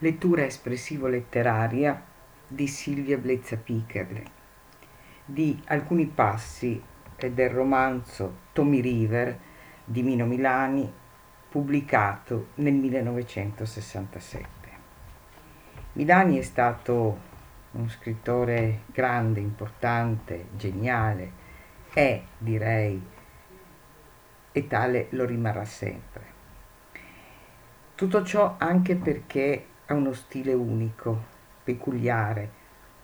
Lettura espressivo-letteraria di Silvia Blezza Picherle di alcuni passi del romanzo Tommy River di Mino Milani pubblicato nel 1967. Milani è stato uno scrittore grande, importante, geniale, è direi, e tale lo rimarrà sempre. Tutto ciò anche perché ha uno stile unico, peculiare,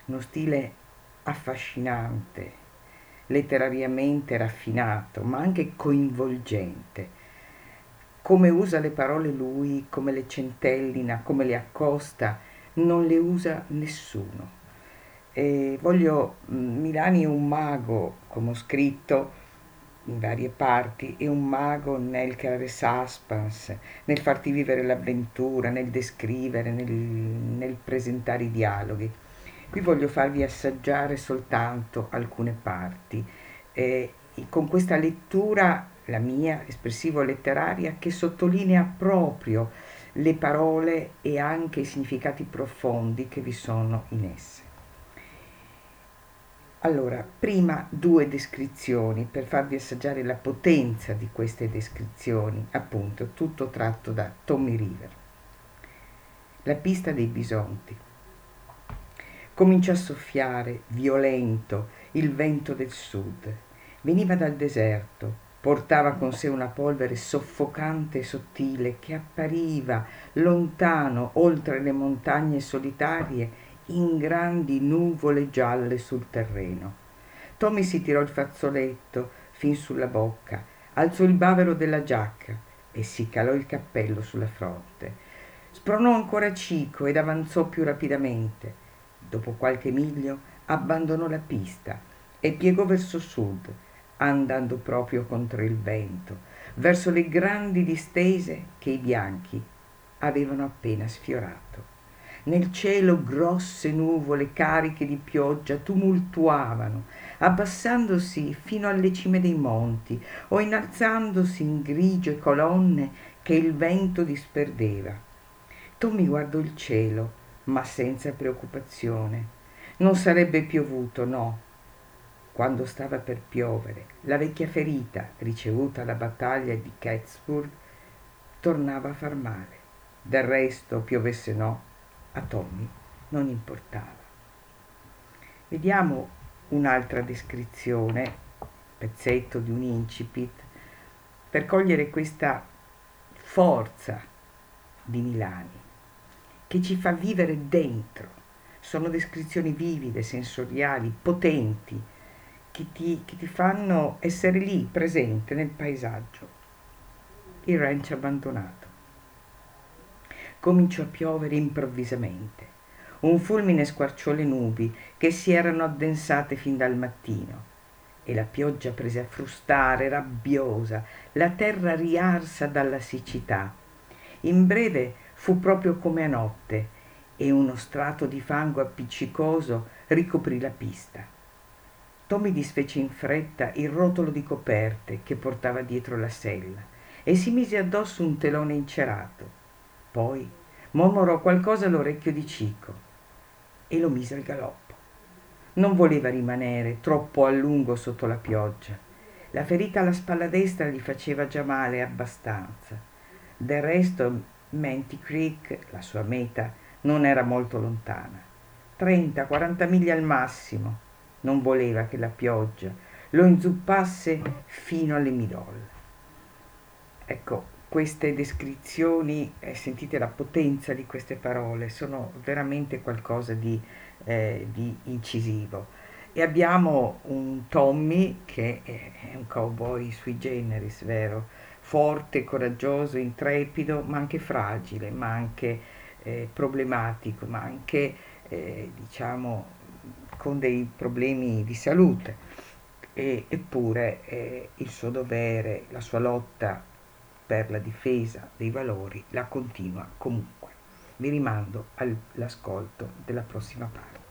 uno stile affascinante, letterariamente raffinato, ma anche coinvolgente. Come usa le parole lui, come le centellina, come le accosta, non le usa nessuno. E voglio, mm, Milani è un mago, come ho scritto, in varie parti, è un mago nel creare suspense, nel farti vivere l'avventura, nel descrivere, nel, nel presentare i dialoghi. Qui voglio farvi assaggiare soltanto alcune parti. Eh, con questa lettura, la mia, espressivo-letteraria, che sottolinea proprio le parole e anche i significati profondi che vi sono in esse. Allora, prima due descrizioni per farvi assaggiare la potenza di queste descrizioni, appunto, tutto tratto da Tommy River. La pista dei bisonti. Cominciò a soffiare, violento, il vento del sud. Veniva dal deserto, portava con sé una polvere soffocante e sottile che appariva lontano oltre le montagne solitarie in grandi nuvole gialle sul terreno. Tommy si tirò il fazzoletto fin sulla bocca, alzò il bavero della giacca e si calò il cappello sulla fronte. Spronò ancora Cico ed avanzò più rapidamente. Dopo qualche miglio abbandonò la pista e piegò verso sud, andando proprio contro il vento, verso le grandi distese che i bianchi avevano appena sfiorato. Nel cielo grosse nuvole cariche di pioggia tumultuavano, abbassandosi fino alle cime dei monti o innalzandosi in grigie colonne che il vento disperdeva. Tommy guardò il cielo, ma senza preoccupazione. Non sarebbe piovuto, no. Quando stava per piovere, la vecchia ferita ricevuta alla battaglia di Gettysburg tornava a far male. Del resto, piovesse no, a Tommy non importava. Vediamo un'altra descrizione, pezzetto di un incipit, per cogliere questa forza di Milani che ci fa vivere dentro. Sono descrizioni vivide, sensoriali, potenti, che ti, che ti fanno essere lì, presente nel paesaggio. Il ranch abbandonato cominciò a piovere improvvisamente. Un fulmine squarciò le nubi che si erano addensate fin dal mattino e la pioggia prese a frustare, rabbiosa, la terra riarsa dalla siccità. In breve fu proprio come a notte e uno strato di fango appiccicoso ricoprì la pista. Tommy disfece in fretta il rotolo di coperte che portava dietro la sella e si mise addosso un telone incerato. Poi mormorò qualcosa all'orecchio di Cico e lo mise al galoppo. Non voleva rimanere troppo a lungo sotto la pioggia. La ferita alla spalla destra gli faceva già male abbastanza. Del resto Manti Creek, la sua meta, non era molto lontana. 30-40 miglia al massimo. Non voleva che la pioggia lo inzuppasse fino alle midolle. Ecco, queste descrizioni, eh, sentite la potenza di queste parole, sono veramente qualcosa di, eh, di incisivo. E abbiamo un Tommy che è un cowboy sui generis, vero? Forte, coraggioso, intrepido, ma anche fragile, ma anche eh, problematico, ma anche eh, diciamo con dei problemi di salute. E, eppure eh, il suo dovere, la sua lotta per la difesa dei valori la continua comunque. Vi rimando all'ascolto della prossima parte.